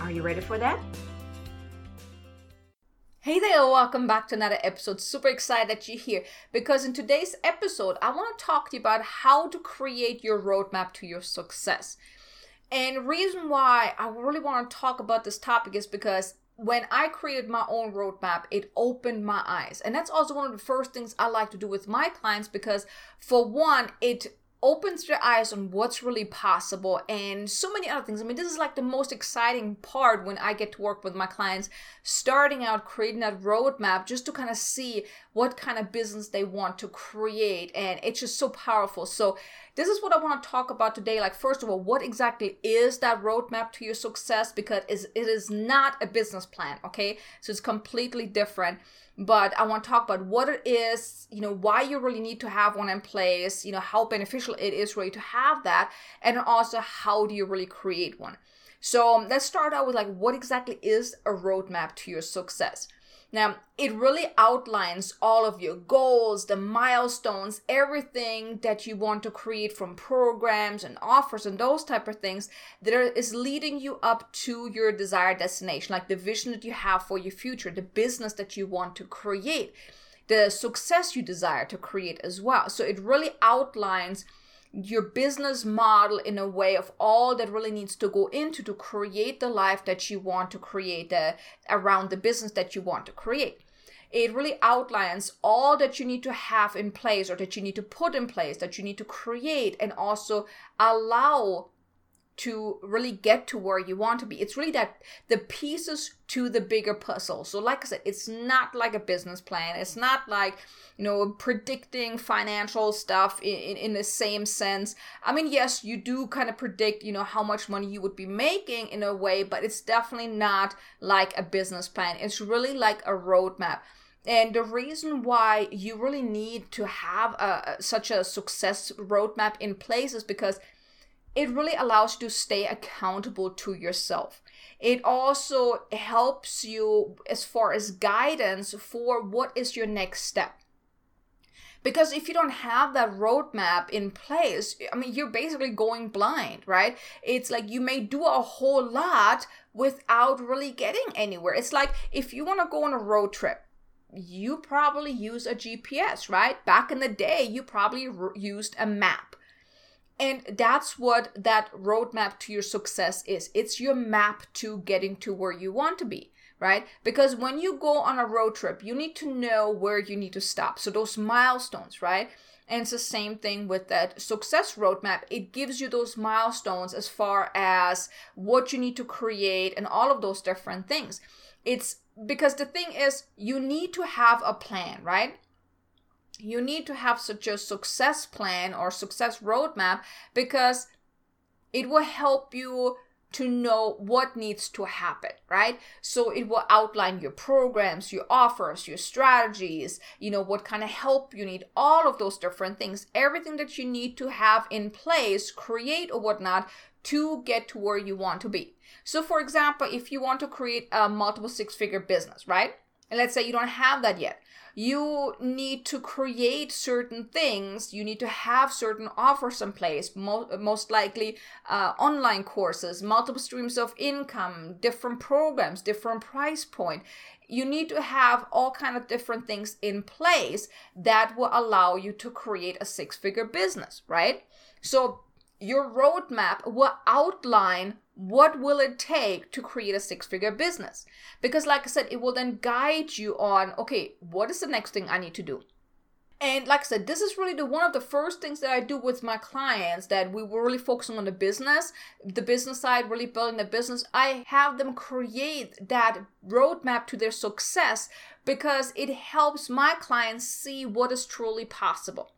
Are you ready for that? Hey there, welcome back to another episode. Super excited that you're here because in today's episode, I want to talk to you about how to create your roadmap to your success. And reason why I really want to talk about this topic is because when I created my own roadmap, it opened my eyes. And that's also one of the first things I like to do with my clients because, for one, it opens your eyes on what's really possible and so many other things. I mean, this is like the most exciting part when I get to work with my clients, starting out creating that roadmap just to kind of see what kind of business they want to create. And it's just so powerful. So, this is what I want to talk about today. Like, first of all, what exactly is that roadmap to your success? Because it is not a business plan, okay? So, it's completely different but I want to talk about what it is, you know, why you really need to have one in place, you know, how beneficial it is really to have that, and also how do you really create one. So let's start out with like what exactly is a roadmap to your success. Now, it really outlines all of your goals, the milestones, everything that you want to create from programs and offers and those type of things that are, is leading you up to your desired destination, like the vision that you have for your future, the business that you want to create, the success you desire to create as well. So it really outlines your business model in a way of all that really needs to go into to create the life that you want to create uh, around the business that you want to create. It really outlines all that you need to have in place or that you need to put in place that you need to create and also allow to really get to where you want to be. It's really that the pieces to the bigger puzzle. So, like I said, it's not like a business plan. It's not like, you know, predicting financial stuff in, in, in the same sense. I mean, yes, you do kind of predict, you know, how much money you would be making in a way, but it's definitely not like a business plan. It's really like a roadmap. And the reason why you really need to have a, such a success roadmap in place is because it really allows you to stay accountable to yourself. It also helps you as far as guidance for what is your next step. Because if you don't have that roadmap in place, I mean, you're basically going blind, right? It's like you may do a whole lot without really getting anywhere. It's like if you want to go on a road trip, you probably use a GPS, right? Back in the day, you probably used a map and that's what that roadmap to your success is. It's your map to getting to where you want to be, right? Because when you go on a road trip, you need to know where you need to stop. So those milestones, right? And it's the same thing with that success roadmap. It gives you those milestones as far as what you need to create and all of those different things. It's because the thing is, you need to have a plan, right? You need to have such a success plan or success roadmap because it will help you to know what needs to happen, right? So it will outline your programs, your offers, your strategies, you know, what kind of help you need, all of those different things, everything that you need to have in place, create or whatnot to get to where you want to be. So, for example, if you want to create a multiple six figure business, right? And let's say you don't have that yet. You need to create certain things. You need to have certain offers in place Mo- most likely uh, online courses multiple streams of income different programs different price point. You need to have all kind of different things in place that will allow you to create a six figure business right? So your roadmap will outline what will it take to create a six figure business because like i said it will then guide you on okay what is the next thing i need to do and like I said, this is really the one of the first things that I do with my clients that we were really focusing on the business, the business side, really building the business. I have them create that roadmap to their success because it helps my clients see what is truly possible.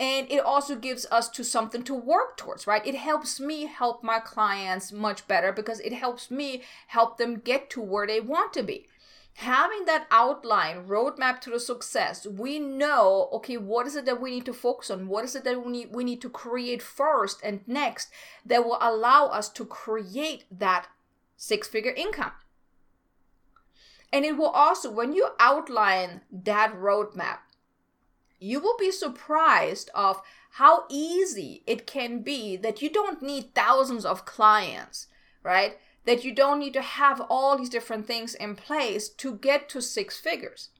And it also gives us to something to work towards, right? It helps me help my clients much better because it helps me help them get to where they want to be. Having that outline roadmap to the success we know okay what is it that we need to focus on? What is it that we need we need to create first and next that will allow us to create that six figure income? And it will also when you outline that roadmap you will be surprised of how easy it can be that you don't need thousands of clients right that you don't need to have all these different things in place to get to six figures.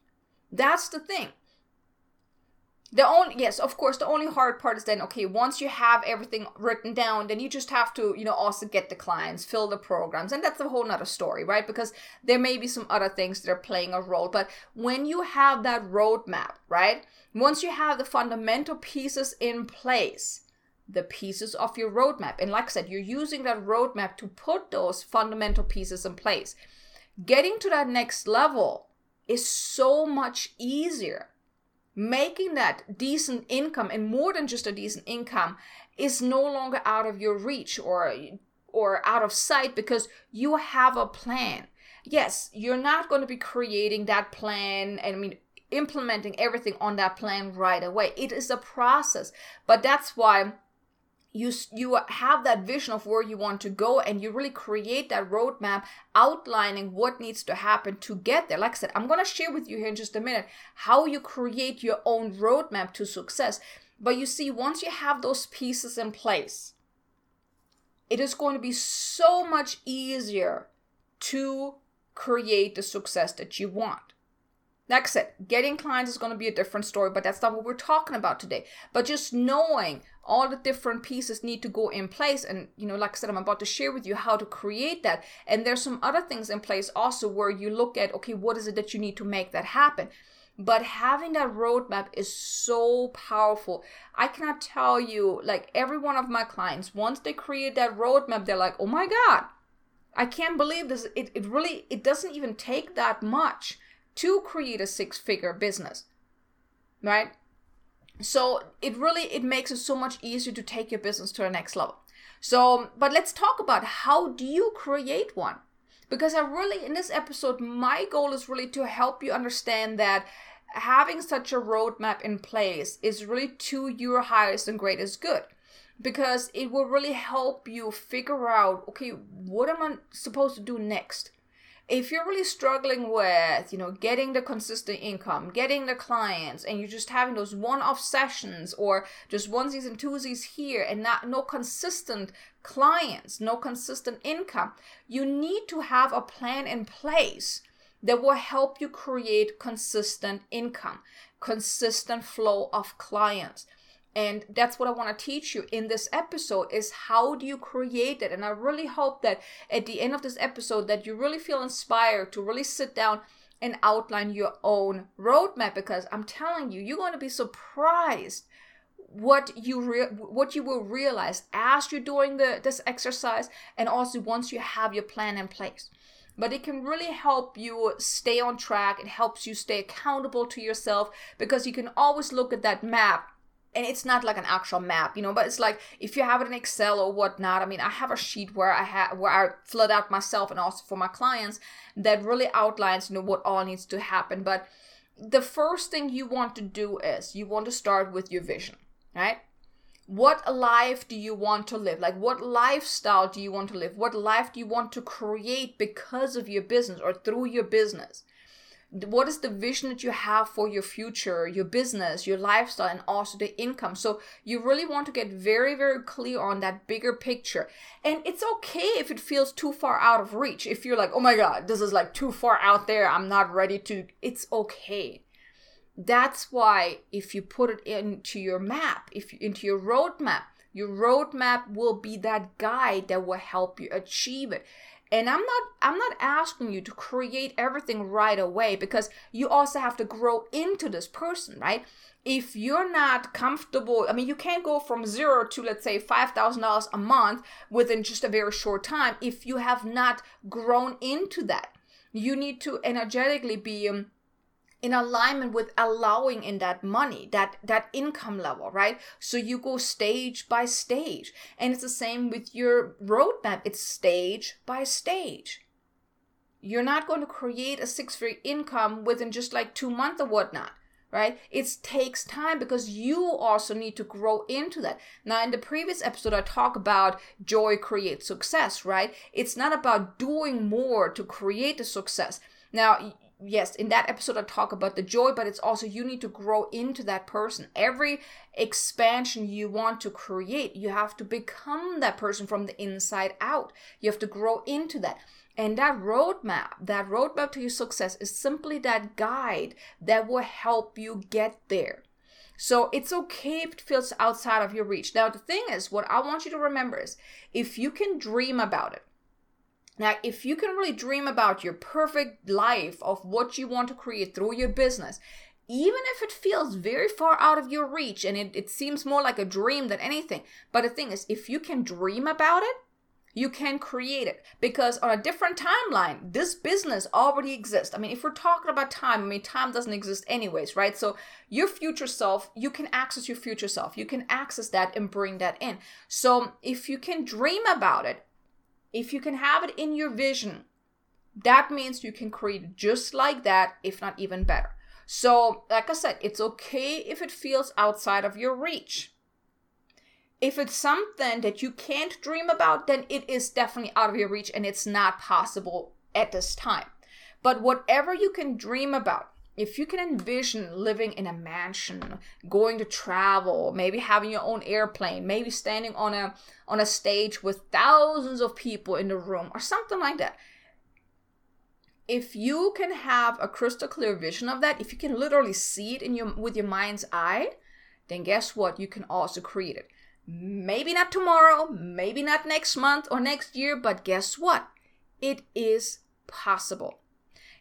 That's the thing. The only yes, of course, the only hard part is then okay, once you have everything written down, then you just have to, you know, also get the clients, fill the programs, and that's a whole nother story, right? Because there may be some other things that are playing a role. But when you have that roadmap, right? Once you have the fundamental pieces in place, the pieces of your roadmap. And like I said, you're using that roadmap to put those fundamental pieces in place. Getting to that next level is so much easier. Making that decent income and more than just a decent income is no longer out of your reach or or out of sight because you have a plan. Yes, you're not going to be creating that plan I mean implementing everything on that plan right away. It is a process. But that's why you you have that vision of where you want to go and you really create that roadmap outlining what needs to happen to get there like i said i'm going to share with you here in just a minute how you create your own roadmap to success but you see once you have those pieces in place it is going to be so much easier to create the success that you want like I said, getting clients is going to be a different story, but that's not what we're talking about today. But just knowing all the different pieces need to go in place. And, you know, like I said, I'm about to share with you how to create that. And there's some other things in place also where you look at, okay, what is it that you need to make that happen? But having that roadmap is so powerful. I cannot tell you, like every one of my clients, once they create that roadmap, they're like, oh my God, I can't believe this. It, it really, it doesn't even take that much to create a six figure business right? So it really it makes it so much easier to take your business to the next level. So but let's talk about how do you create one? Because i really in this episode my goal is really to help you understand that having such a roadmap in place is really to your highest and greatest good. Because it will really help you figure out okay what am i supposed to do next if you're really struggling with you know getting the consistent income getting the clients and you're just having those one-off sessions or just onesies and twosies here and not no consistent clients no consistent income you need to have a plan in place that will help you create consistent income consistent flow of clients and that's what i want to teach you in this episode is how do you create it? And i really hope that at the end of this episode that you really feel inspired to really sit down and outline your own roadmap because i'm telling you you're going to be surprised what you re- what you will realize as you're doing the this exercise and also once you have your plan in place. But it can really help you stay on track. It helps you stay accountable to yourself because you can always look at that map and it's not like an actual map, you know, but it's like if you have it in Excel or whatnot. I mean, I have a sheet where I have where I flood out myself and also for my clients that really outlines, you know, what all needs to happen. But the first thing you want to do is you want to start with your vision, right? What life do you want to live? Like, what lifestyle do you want to live? What life do you want to create because of your business or through your business? What is the vision that you have for your future your business your lifestyle and also the income? So you really want to get very very clear on that bigger picture. And it's okay if it feels too far out of reach. If you're like oh my god this is like too far out there. I'm not ready to it's okay. That's why if you put it into your map if into your roadmap Your roadmap will be that guide that will help you achieve it. And I'm not I'm not asking you to create everything right away because you also have to grow into this person, right? If you're not comfortable, I mean you can't go from 0 to let's say $5,000 a month within just a very short time if you have not grown into that. You need to energetically be um, in alignment with allowing in that money that that income level right? So you go stage by stage. And it's the same with your roadmap. It's stage by stage. You're not going to create a six figure income within just like two months or whatnot right? It takes time because you also need to grow into that. Now in the previous episode i talk about joy creates success right? It's not about doing more to create the success. Now yes, in that episode, I talk about the joy, but it's also you need to grow into that person. Every expansion you want to create, you have to become that person from the inside out. You have to grow into that. And that roadmap, that roadmap to your success is simply that guide that will help you get there. So it's okay if it feels outside of your reach. Now, the thing is, what I want you to remember is if you can dream about it, now, if you can really dream about your perfect life of what you want to create through your business, even if it feels very far out of your reach and it, it seems more like a dream than anything, but the thing is, if you can dream about it, you can create it. Because on a different timeline this business already exists. I mean if we're talking about time i mean time doesn't exist anyways right? So your future self you can access your future self. You can access that and bring that in. So if you can dream about it if you can have it in your vision, that means you can create just like that, if not even better. So, like I said, it's okay if it feels outside of your reach. If it's something that you can't dream about, then it is definitely out of your reach and it's not possible at this time. But whatever you can dream about, if you can envision living in a mansion, going to travel, maybe having your own airplane, maybe standing on a on a stage with thousands of people in the room or something like that. If you can have a crystal clear vision of that, if you can literally see it in your with your mind's eye, then guess what? You can also create it. Maybe not tomorrow, maybe not next month or next year, but guess what? It is possible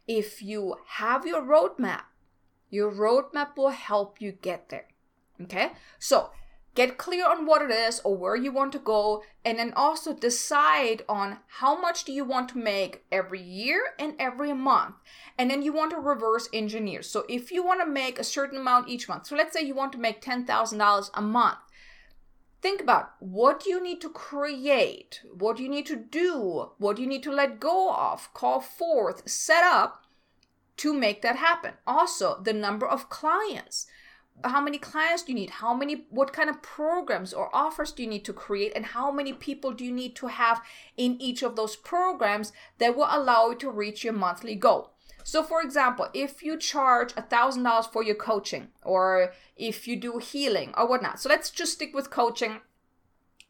if you have your roadmap, your roadmap will help you get there. Okay? So get clear on what it is or where you want to go and then also decide on how much do you want to make every year and every month and then you want to reverse engineer so if you want to make a certain amount each month so let's say you want to make $10000 a month think about what you need to create what you need to do what you need to let go of call forth set up to make that happen. Also the number of clients. How many clients do you need? How many what kind of programs or offers do you need to create? And how many people do you need to have in each of those programs that will allow you to reach your monthly goal so, for example, if you charge a $1,000 for your coaching or if you do healing or whatnot, so let's just stick with coaching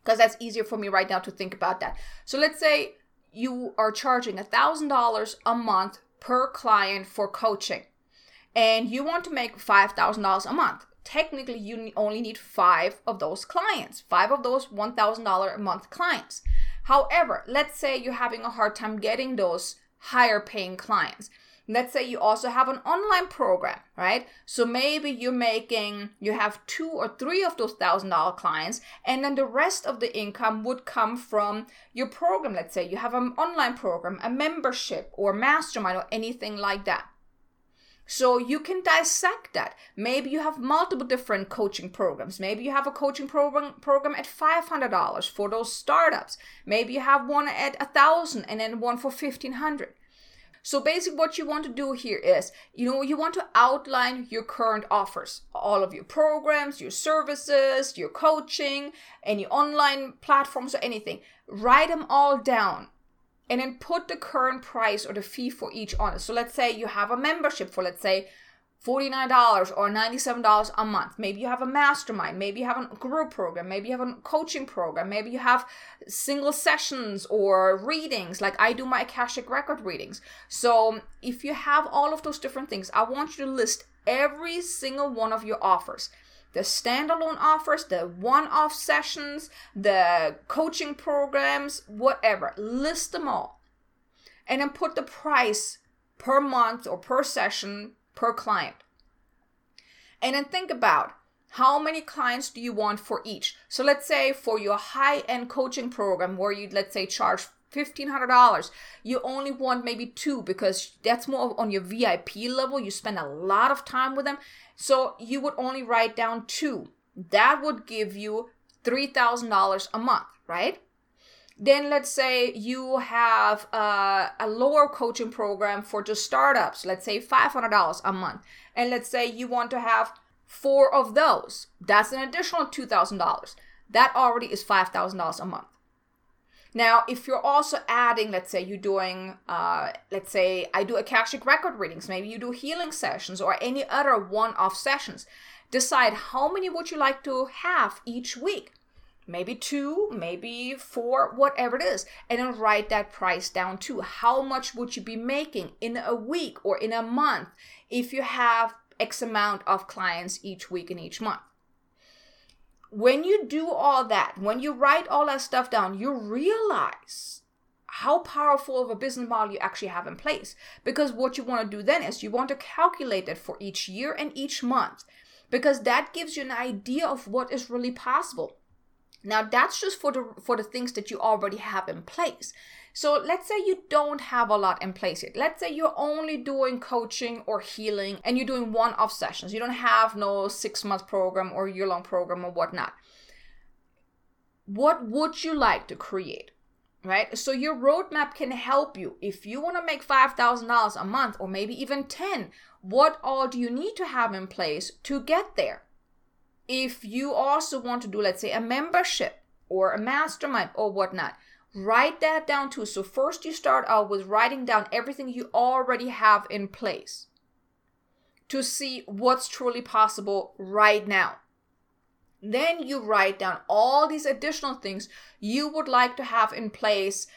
because that's easier for me right now to think about that. So, let's say you are charging a $1,000 a month per client for coaching and you want to make $5,000 a month. Technically, you only need five of those clients, five of those $1,000 a month clients. However, let's say you're having a hard time getting those higher paying clients let's say you also have an online program, right? So maybe you're making, you have two or three of those thousand dollar clients, and then the rest of the income would come from your program. Let's say you have an online program, a membership, or mastermind, or anything like that. So you can dissect that. Maybe you have multiple different coaching programs. Maybe you have a coaching program program at $500 for those startups. Maybe you have one at a 1000 and then one for 1500. So basically what you want to do here is, you know, you want to outline your current offers, all of your programs, your services, your coaching, any online platforms or anything. Write them all down and then put the current price or the fee for each on it. So let's say you have a membership for let's say $49 or $97 a month. Maybe you have a mastermind. Maybe you have a group program. Maybe you have a coaching program. Maybe you have single sessions or readings, like I do my Akashic record readings. So if you have all of those different things, I want you to list every single one of your offers. the standalone offers, the one off sessions, the coaching programs, whatever. List them all. And then put the price per month or per session per client. And then think about how many clients do you want for each? So let's say for your high end coaching program where you, let's say, charge $1500 you only want maybe two because that's more on your vip level you spend a lot of time with them so you would only write down two that would give you $3000 a month right then let's say you have a, a lower coaching program for just startups let's say $500 a month. And let's say you want to have four of those that's an additional $2000 that already is $5000 a month. Now, if you're also adding, let's say you're doing, uh, let's say I do Akashic record readings, maybe you do healing sessions or any other one off sessions, decide how many would you like to have each week. Maybe two, maybe four, whatever it is. And then write that price down too. How much would you be making in a week or in a month if you have X amount of clients each week and each month? when you do all that, when you write all that stuff down, you realize how powerful of a business model you actually have in place. Because what you want to do then is you want to calculate it for each year and each month, because that gives you an idea of what is really possible. Now that's just for the for the things that you already have in place. So let's say you don't have a lot in place yet. Let's say you're only doing coaching or healing and you're doing one off sessions. You don't have no six month program or year long program or whatnot. What would you like to create? Right? So your roadmap can help you. If you want to make $5,000 a month or maybe even 10, what all do you need to have in place to get there? If you also want to do, let's say, a membership or a mastermind or whatnot, Write that down too. So, first, you start out with writing down everything you already have in place to see what's truly possible right now. Then you write down all these additional things you would like to have in place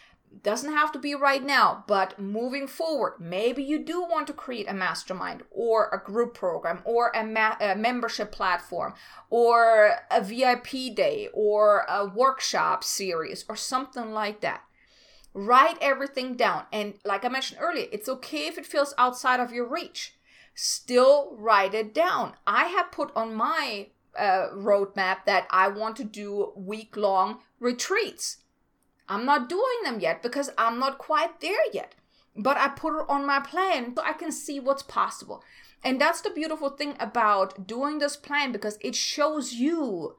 doesn't have to be right now, but moving forward, maybe you do want to create a mastermind or a group program or a, ma- a, membership platform or a VIP day or a workshop series or something like that. Write everything down. And like I mentioned earlier, it's okay if it feels outside of your reach. Still write it down. I have put on my uh, roadmap that I want to do week long retreats I'm not doing them yet because I'm not quite there yet. But I put it on my plan so I can see what's possible. And that's the beautiful thing about doing this plan because it shows you,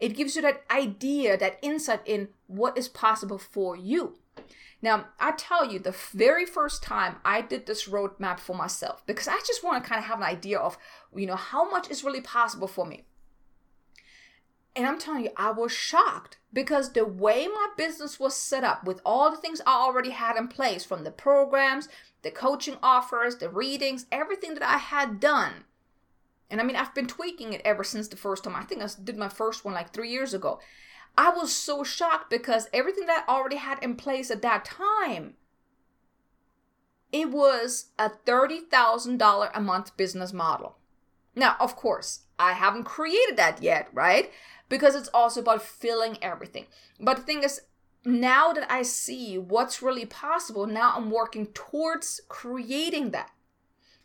it gives you that idea, that insight in what is possible for you. Now, I tell you, the very first time I did this roadmap for myself, because I just want to kind of have an idea of, you know, how much is really possible for me. And I'm telling you, I was shocked because the way my business was set up with all the things I already had in place from the programs, the coaching offers, the readings, everything that I had done. And I mean, I've been tweaking it ever since the first time. I think I did my first one like three years ago. I was so shocked because everything that I already had in place at that time, it was a $30,000 a month business model. Now, of course, I haven't created that yet, right? Because it's also about filling everything. But the thing is, now that I see what's really possible, now I'm working towards creating that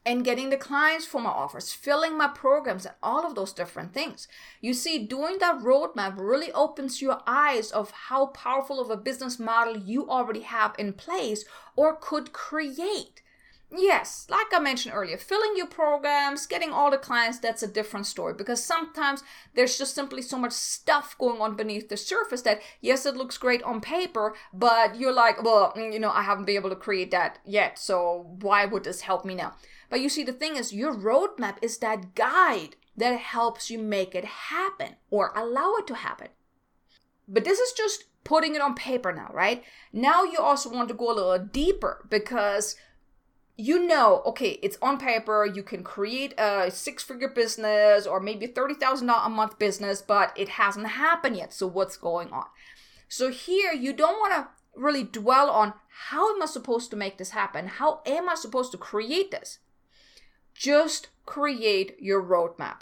and getting the clients for my offers, filling my programs, and all of those different things. You see, doing that roadmap really opens your eyes of how powerful of a business model you already have in place or could create. Yes, like I mentioned earlier, filling your programs, getting all the clients, that's a different story because sometimes there's just simply so much stuff going on beneath the surface that, yes, it looks great on paper, but you're like, well, mm, you know, I haven't been able to create that yet, so why would this help me now? But you see, the thing is, your roadmap is that guide that helps you make it happen or allow it to happen. But this is just putting it on paper now, right? Now you also want to go a little deeper because you know, okay, it's on paper, you can create a six figure business or maybe $30,000 a month business, but it hasn't happened yet. So, what's going on? So, here you don't want to really dwell on how am I supposed to make this happen? How am I supposed to create this? Just create your roadmap.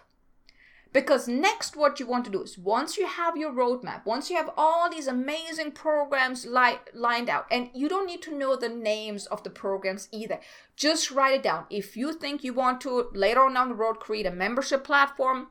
Because next, what you want to do is once you have your roadmap, once you have all these amazing programs li- lined out, and you don't need to know the names of the programs either, just write it down. If you think you want to later on down the road create a membership platform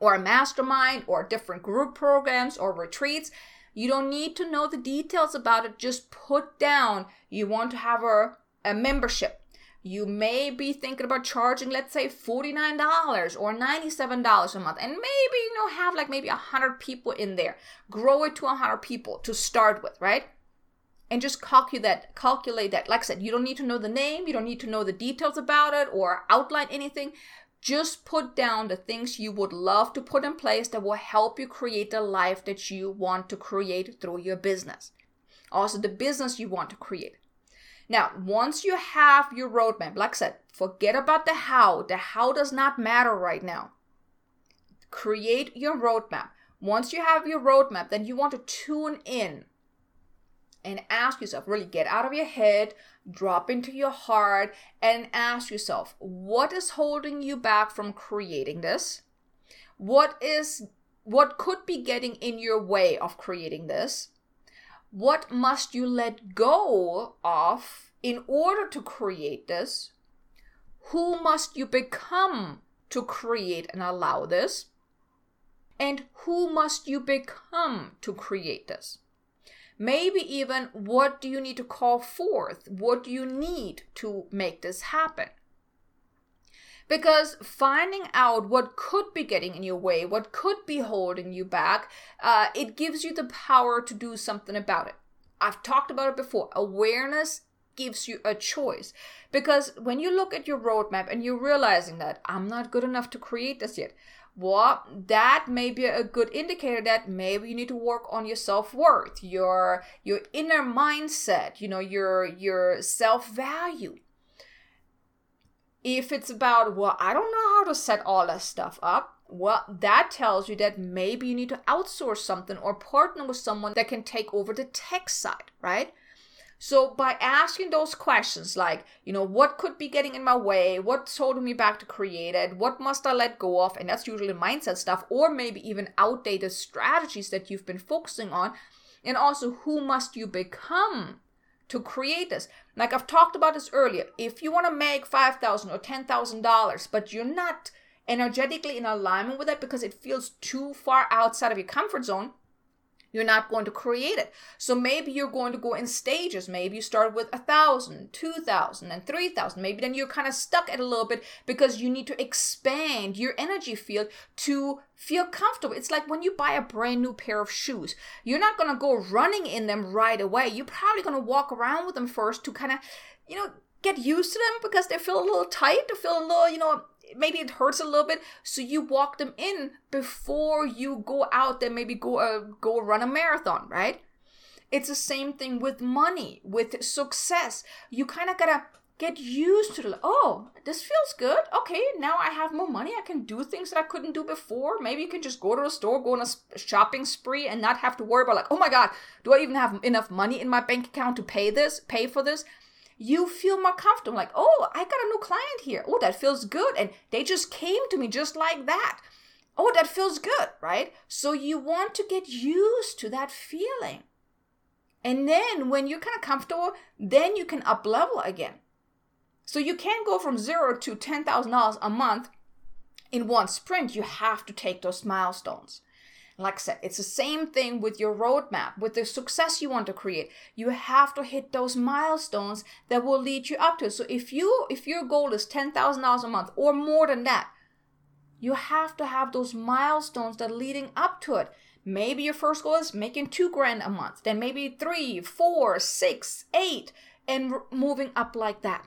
or a mastermind or different group programs or retreats, you don't need to know the details about it. Just put down you want to have a, a membership you may be thinking about charging let's say $49 or $97 a month and maybe you know have like maybe 100 people in there. Grow it to 100 people to start with right? And just calculate that calculate that. Like i said you don't need to know the name you don't need to know the details about it or outline anything. Just put down the things you would love to put in place that will help you create the life that you want to create through your business. Also the business you want to create now, once you have your roadmap, like I said, forget about the how. The how does not matter right now. Create your roadmap. Once you have your roadmap, then you want to tune in and ask yourself really get out of your head, drop into your heart, and ask yourself what is holding you back from creating this? What is what could be getting in your way of creating this? What must you let go of in order to create this? Who must you become to create and allow this? And who must you become to create this? Maybe even what do you need to call forth? What do you need to make this happen? Because finding out what could be getting in your way, what could be holding you back, uh, it gives you the power to do something about it. I've talked about it before. Awareness gives you a choice. Because when you look at your roadmap and you're realizing that I'm not good enough to create this yet, well, that may be a good indicator that maybe you need to work on your self-worth, your your inner mindset, you know, your your self-value if it's about, well, I don't know how to set all that stuff up, well, that tells you that maybe you need to outsource something or partner with someone that can take over the tech side, right? So by asking those questions like, you know, what could be getting in my way? What's holding me back to create it? What must I let go of? And that's usually mindset stuff, or maybe even outdated strategies that you've been focusing on. And also, who must you become to create this. Like I've talked about this earlier. If you want to make five thousand or ten thousand dollars, but you're not energetically in alignment with it because it feels too far outside of your comfort zone, you're not going to create it. So maybe you're going to go in stages. Maybe you start with a thousand, two thousand, and three thousand. Maybe then you're kind of stuck at a little bit because you need to expand your energy field to feel comfortable. It's like when you buy a brand new pair of shoes. You're not gonna go running in them right away. You're probably gonna walk around with them first to kind of, you know, get used to them because they feel a little tight, to feel a little, you know, maybe it hurts a little bit so you walk them in before you go out there maybe go uh, go run a marathon right? It's the same thing with money with success. You kind of gotta get used to the oh this feels good. Okay now i have more money. I can do things that i couldn't do before. Maybe you can just go to a store go on a shopping spree and not have to worry about like oh my god do i even have enough money in my bank account to pay this pay for this you feel more comfortable. Like, oh, I got a new client here. Oh, that feels good. And they just came to me just like that. Oh, that feels good, right? So you want to get used to that feeling. And then when you're kind of comfortable, then you can up level again. So you can't go from zero to $10,000 a month in one sprint. You have to take those milestones. Like I said, it's the same thing with your roadmap, with the success you want to create. You have to hit those milestones that will lead you up to it. So if you if your goal is ten thousand dollars a month or more than that, you have to have those milestones that are leading up to it. Maybe your first goal is making two grand a month, then maybe three, four, six, eight, and moving up like that.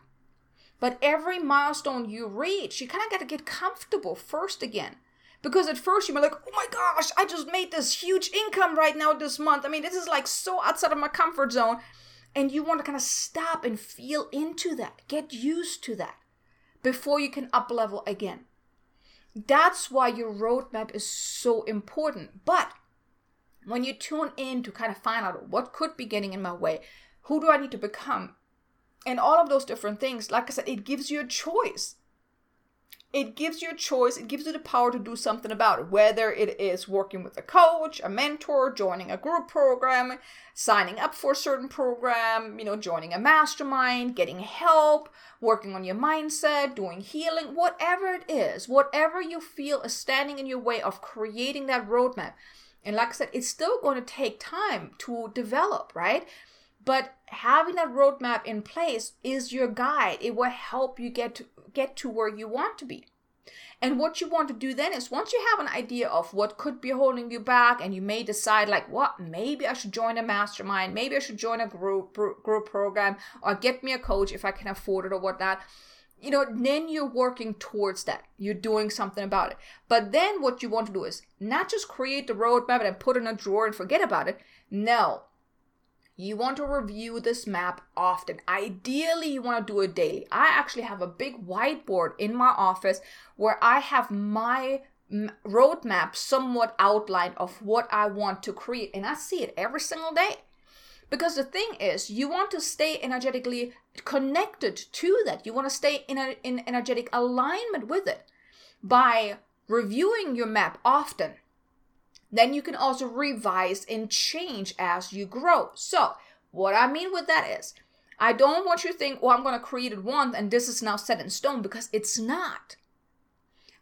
But every milestone you reach, you kind of got to get comfortable first again. Because at first you're like, oh my gosh, I just made this huge income right now this month. I mean, this is like so outside of my comfort zone. And you want to kind of stop and feel into that, get used to that before you can up level again. That's why your roadmap is so important. But when you tune in to kind of find out what could be getting in my way, who do I need to become, and all of those different things, like I said, it gives you a choice it gives you a choice, it gives you the power to do something about it, whether it is working with a coach, a mentor, joining a group program, signing up for a certain program, you know, joining a mastermind, getting help, working on your mindset, doing healing, whatever it is, whatever you feel is standing in your way of creating that roadmap. And like I said, it's still going to take time to develop, right? But having that roadmap in place is your guide. It will help you get to get to where you want to be. And what you want to do then is once you have an idea of what could be holding you back, and you may decide like, what, maybe I should join a mastermind, maybe I should join a group group program, or get me a coach if I can afford it or whatnot. You know, then you're working towards that. You're doing something about it. But then what you want to do is not just create the roadmap and put it in a drawer and forget about it. No, you want to review this map often. Ideally, you want to do it daily. I actually have a big whiteboard in my office where I have my roadmap somewhat outlined of what I want to create, and I see it every single day. Because the thing is, you want to stay energetically connected to that. You want to stay in, a, in energetic alignment with it by reviewing your map often then you can also revise and change as you grow. So, what I mean with that is, I don't want you to think, well, I'm going to create it once and this is now set in stone because it's not.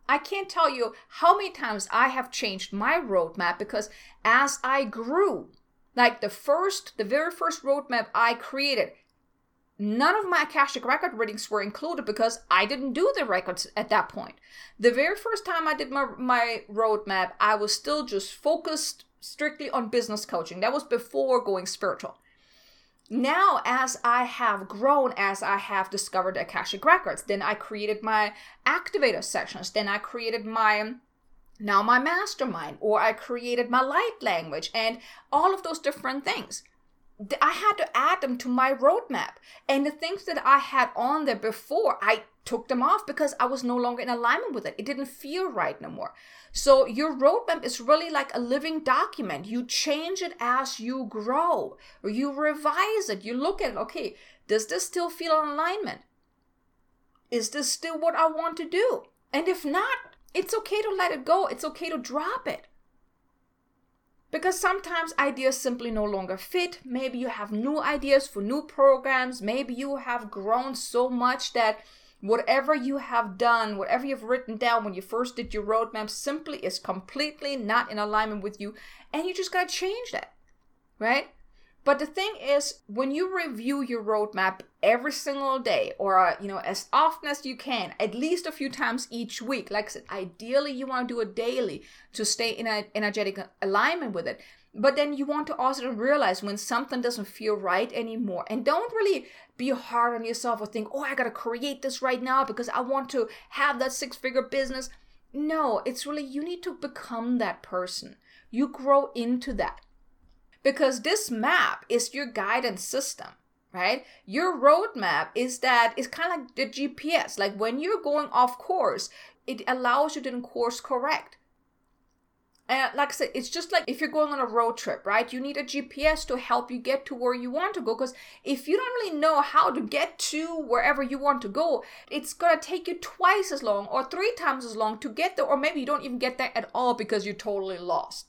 I can't tell you how many times I have changed my roadmap because as I grew, like the first, the very first roadmap I created, None of my Akashic record readings were included because I didn't do the records at that point. The very first time I did my, my roadmap, I was still just focused strictly on business coaching. That was before going spiritual. Now, as I have grown, as I have discovered Akashic records, then I created my activator sessions, then I created my now my mastermind, or I created my light language, and all of those different things. I had to add them to my roadmap. And the things that I had on there before, I took them off because I was no longer in alignment with it. It didn't feel right no more. So your roadmap is really like a living document. You change it as you grow, or you revise it. You look at it, okay, does this still feel in alignment? Is this still what I want to do? And if not, it's okay to let it go. It's okay to drop it because sometimes ideas simply no longer fit. Maybe you have new ideas for new programs. Maybe you have grown so much that whatever you have done, whatever you've written down when you first did your roadmap simply is completely not in alignment with you. And you just got to change that, right? But the thing is, when you review your roadmap every single day, or uh, you know, as often as you can, at least a few times each week, like I said, ideally you want to do it daily to stay in an energetic alignment with it. But then you want to also realize when something doesn't feel right anymore, and don't really be hard on yourself or think, oh, I gotta create this right now because I want to have that six-figure business. No, it's really you need to become that person. You grow into that because this map is your guidance system right your roadmap is that it's kind of like the gps like when you're going off course it allows you to course correct and like I said, it's just like if you're going on a road trip, right? You need a GPS to help you get to where you want to go. Because if you don't really know how to get to wherever you want to go, it's gonna take you twice as long or three times as long to get there, or maybe you don't even get there at all because you're totally lost,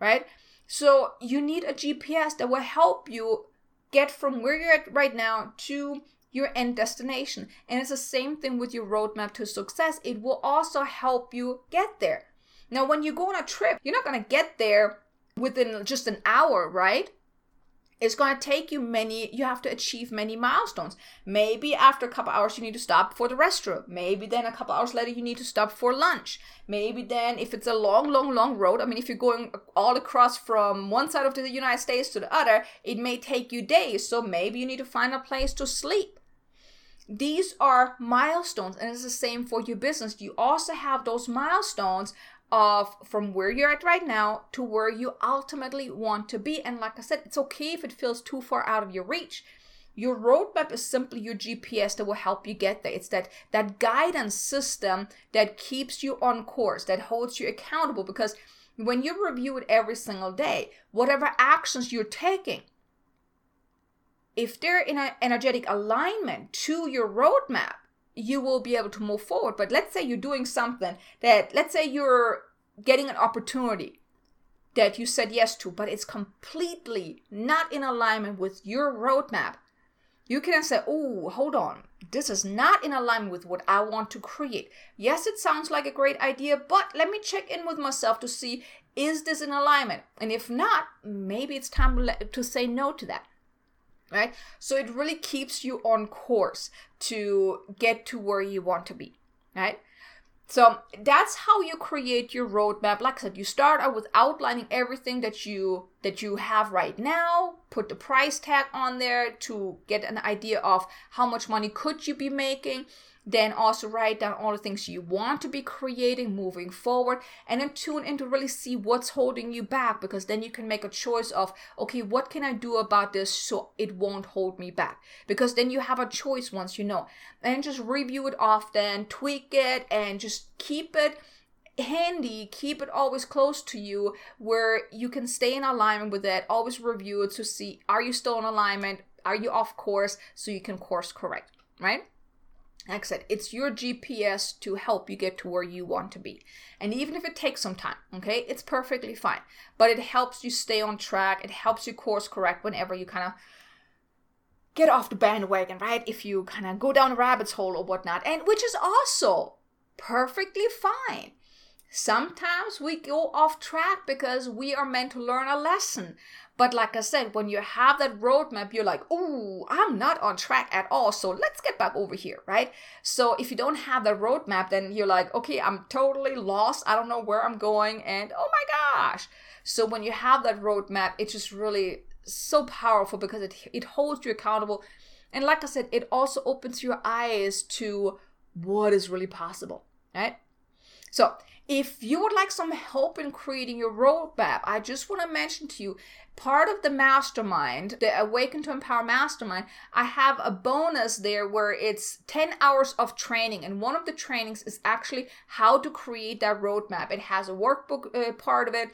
right? So you need a GPS that will help you get from where you're at right now to your end destination. And it's the same thing with your roadmap to success. It will also help you get there. Now, when you go on a trip, you're not to get there within just an hour, right? It's going to take you many you have to achieve many milestones. Maybe after a couple hours you need to stop for the restroom. Maybe then a couple hours later you need to stop for lunch. Maybe then if it's a long long long road i mean if you're going all across from one side of the united states to the other it may take you days. So maybe you need to find a place to sleep. These are milestones and it's the same for your business. You also have those milestones of from where you're at right now to where you ultimately want to be. And like I said, it's okay if it feels too far out of your reach. Your roadmap is simply your GPS that will help you get there. It's that that guidance system that keeps you on course, that holds you accountable because when you review it every single day, whatever actions you're taking, if they're in an energetic alignment to your roadmap, you will be able to move forward. But let's say you're doing something that, let's say you're getting an opportunity that you said yes to, but it's completely not in alignment with your roadmap. You can say, oh, hold on. This is not in alignment with what I want to create. Yes, it sounds like a great idea, but let me check in with myself to see is this in alignment? And if not, maybe it's time to, say no to that right? So it really keeps you on course to get to where you want to be, right? So that's how you create your roadmap. Like I said, you start out with outlining everything that you that you have right now, put the price tag on there to get an idea of how much money could you be making then also write down all the things you want to be creating moving forward and then tune in to really see what's holding you back because then you can make a choice of okay what can i do about this so it won't hold me back? Because then you have a choice once you know. And just review it often tweak it and just keep it handy keep it always close to you where you can stay in alignment with it always review it to see are you still in alignment? Are you off course? So you can course correct right like I said, it's your GPS to help you get to where you want to be. And even if it takes some time, okay, it's perfectly fine. But it helps you stay on track. It helps you course correct whenever you kind of get off the bandwagon, right? If you kind of go down a rabbit's hole or whatnot, and which is also perfectly fine. Sometimes we go off track because we are meant to learn a lesson. But like I said, when you have that roadmap, you're like, oh, I'm not on track at all. So let's get back over here, right? So if you don't have the roadmap, then you're like, okay, I'm totally lost. I don't know where I'm going. And oh my gosh. So when you have that roadmap, it's just really so powerful because it, it holds you accountable. And like I said, it also opens your eyes to what is really possible, right? So if you would like some help in creating your roadmap, I just want to mention to you part of the mastermind, the Awaken to Empower mastermind, I have a bonus there where it's 10 hours of training. And one of the trainings is actually how to create that roadmap. It has a workbook uh, part of it,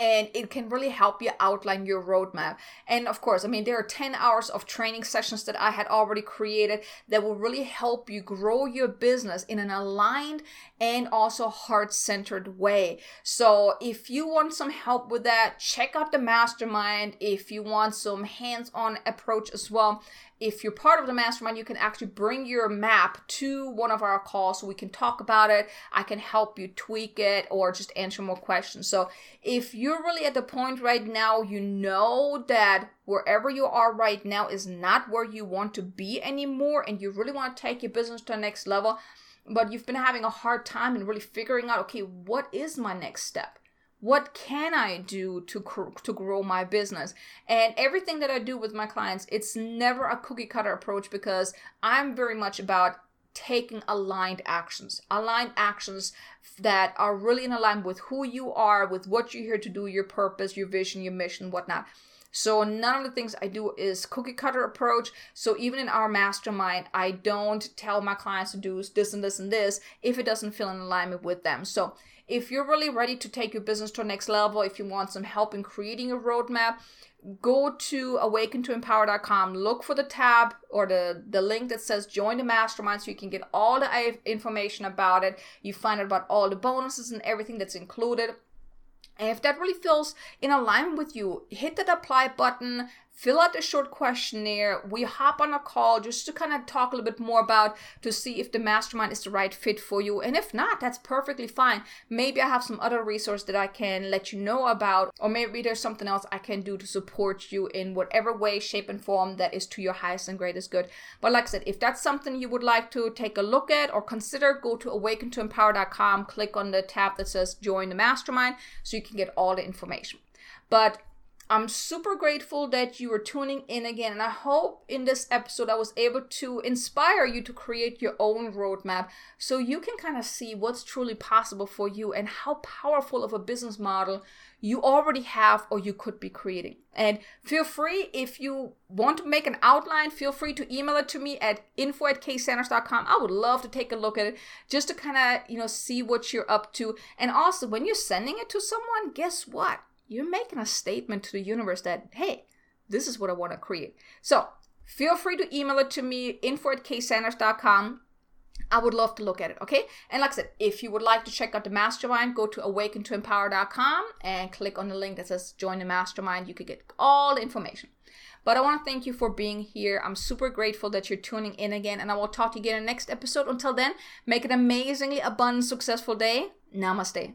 and it can really help you outline your roadmap. And of course, I mean, there are 10 hours of training sessions that I had already created that will really help you grow your business in an aligned and also heart centered way. So, if you want some help with that, check out the mastermind. If you want some hands on approach as well, if you're part of the mastermind, you can actually bring your map to one of our calls so we can talk about it. I can help you tweak it or just answer more questions. So, if you're really at the point right now, you know that wherever you are right now is not where you want to be anymore, and you really want to take your business to the next level, but you've been having a hard time and really figuring out, okay, what is my next step? What can i do to to grow my business and everything that i do with my clients it's never a cookie cutter approach because i'm very much about taking aligned actions aligned actions that are really in alignment with who you are with what you're here to do your purpose your vision your mission whatnot so none of the things I do is cookie cutter approach. So even in our mastermind, I don't tell my clients to do this and this and this if it doesn't feel in alignment with them. So if you're really ready to take your business to the next level, if you want some help in creating a roadmap, go to awakentoempower.com look for the tab or the the link that says join the mastermind so you can get all the information about it. You find out about all the bonuses and everything that's included. And if that really feels in alignment with you, hit that apply button, fill out a short questionnaire. We hop on a call just to kind of talk a little bit more about to see if the mastermind is the right fit for you. And if not, that's perfectly fine. Maybe I have some other resource that I can let you know about, or maybe there's something else I can do to support you in whatever way, shape, and form that is to your highest and greatest good. But like I said, if that's something you would like to take a look at or consider, go to awakentoempower.com, click on the tab that says join the mastermind so you can get all the information. But I'm super grateful that you are tuning in again. And I hope in this episode I was able to inspire you to create your own roadmap so you can kind of see what's truly possible for you and how powerful of a business model you already have or you could be creating. And feel free, if you want to make an outline, feel free to email it to me at info at ksanders.com. I would love to take a look at it just to kind of, you know, see what you're up to. And also, when you're sending it to someone, guess what? You're making a statement to the universe that, hey, this is what I want to create. So feel free to email it to me, info at ksanders.com. I would love to look at it, okay? And like I said, if you would like to check out the mastermind, go to awakentoempower.com and click on the link that says join the mastermind. You could get all the information. But I want to thank you for being here. I'm super grateful that you're tuning in again, and I will talk to you again in the next episode. Until then, make an amazingly abundant, successful day. Namaste.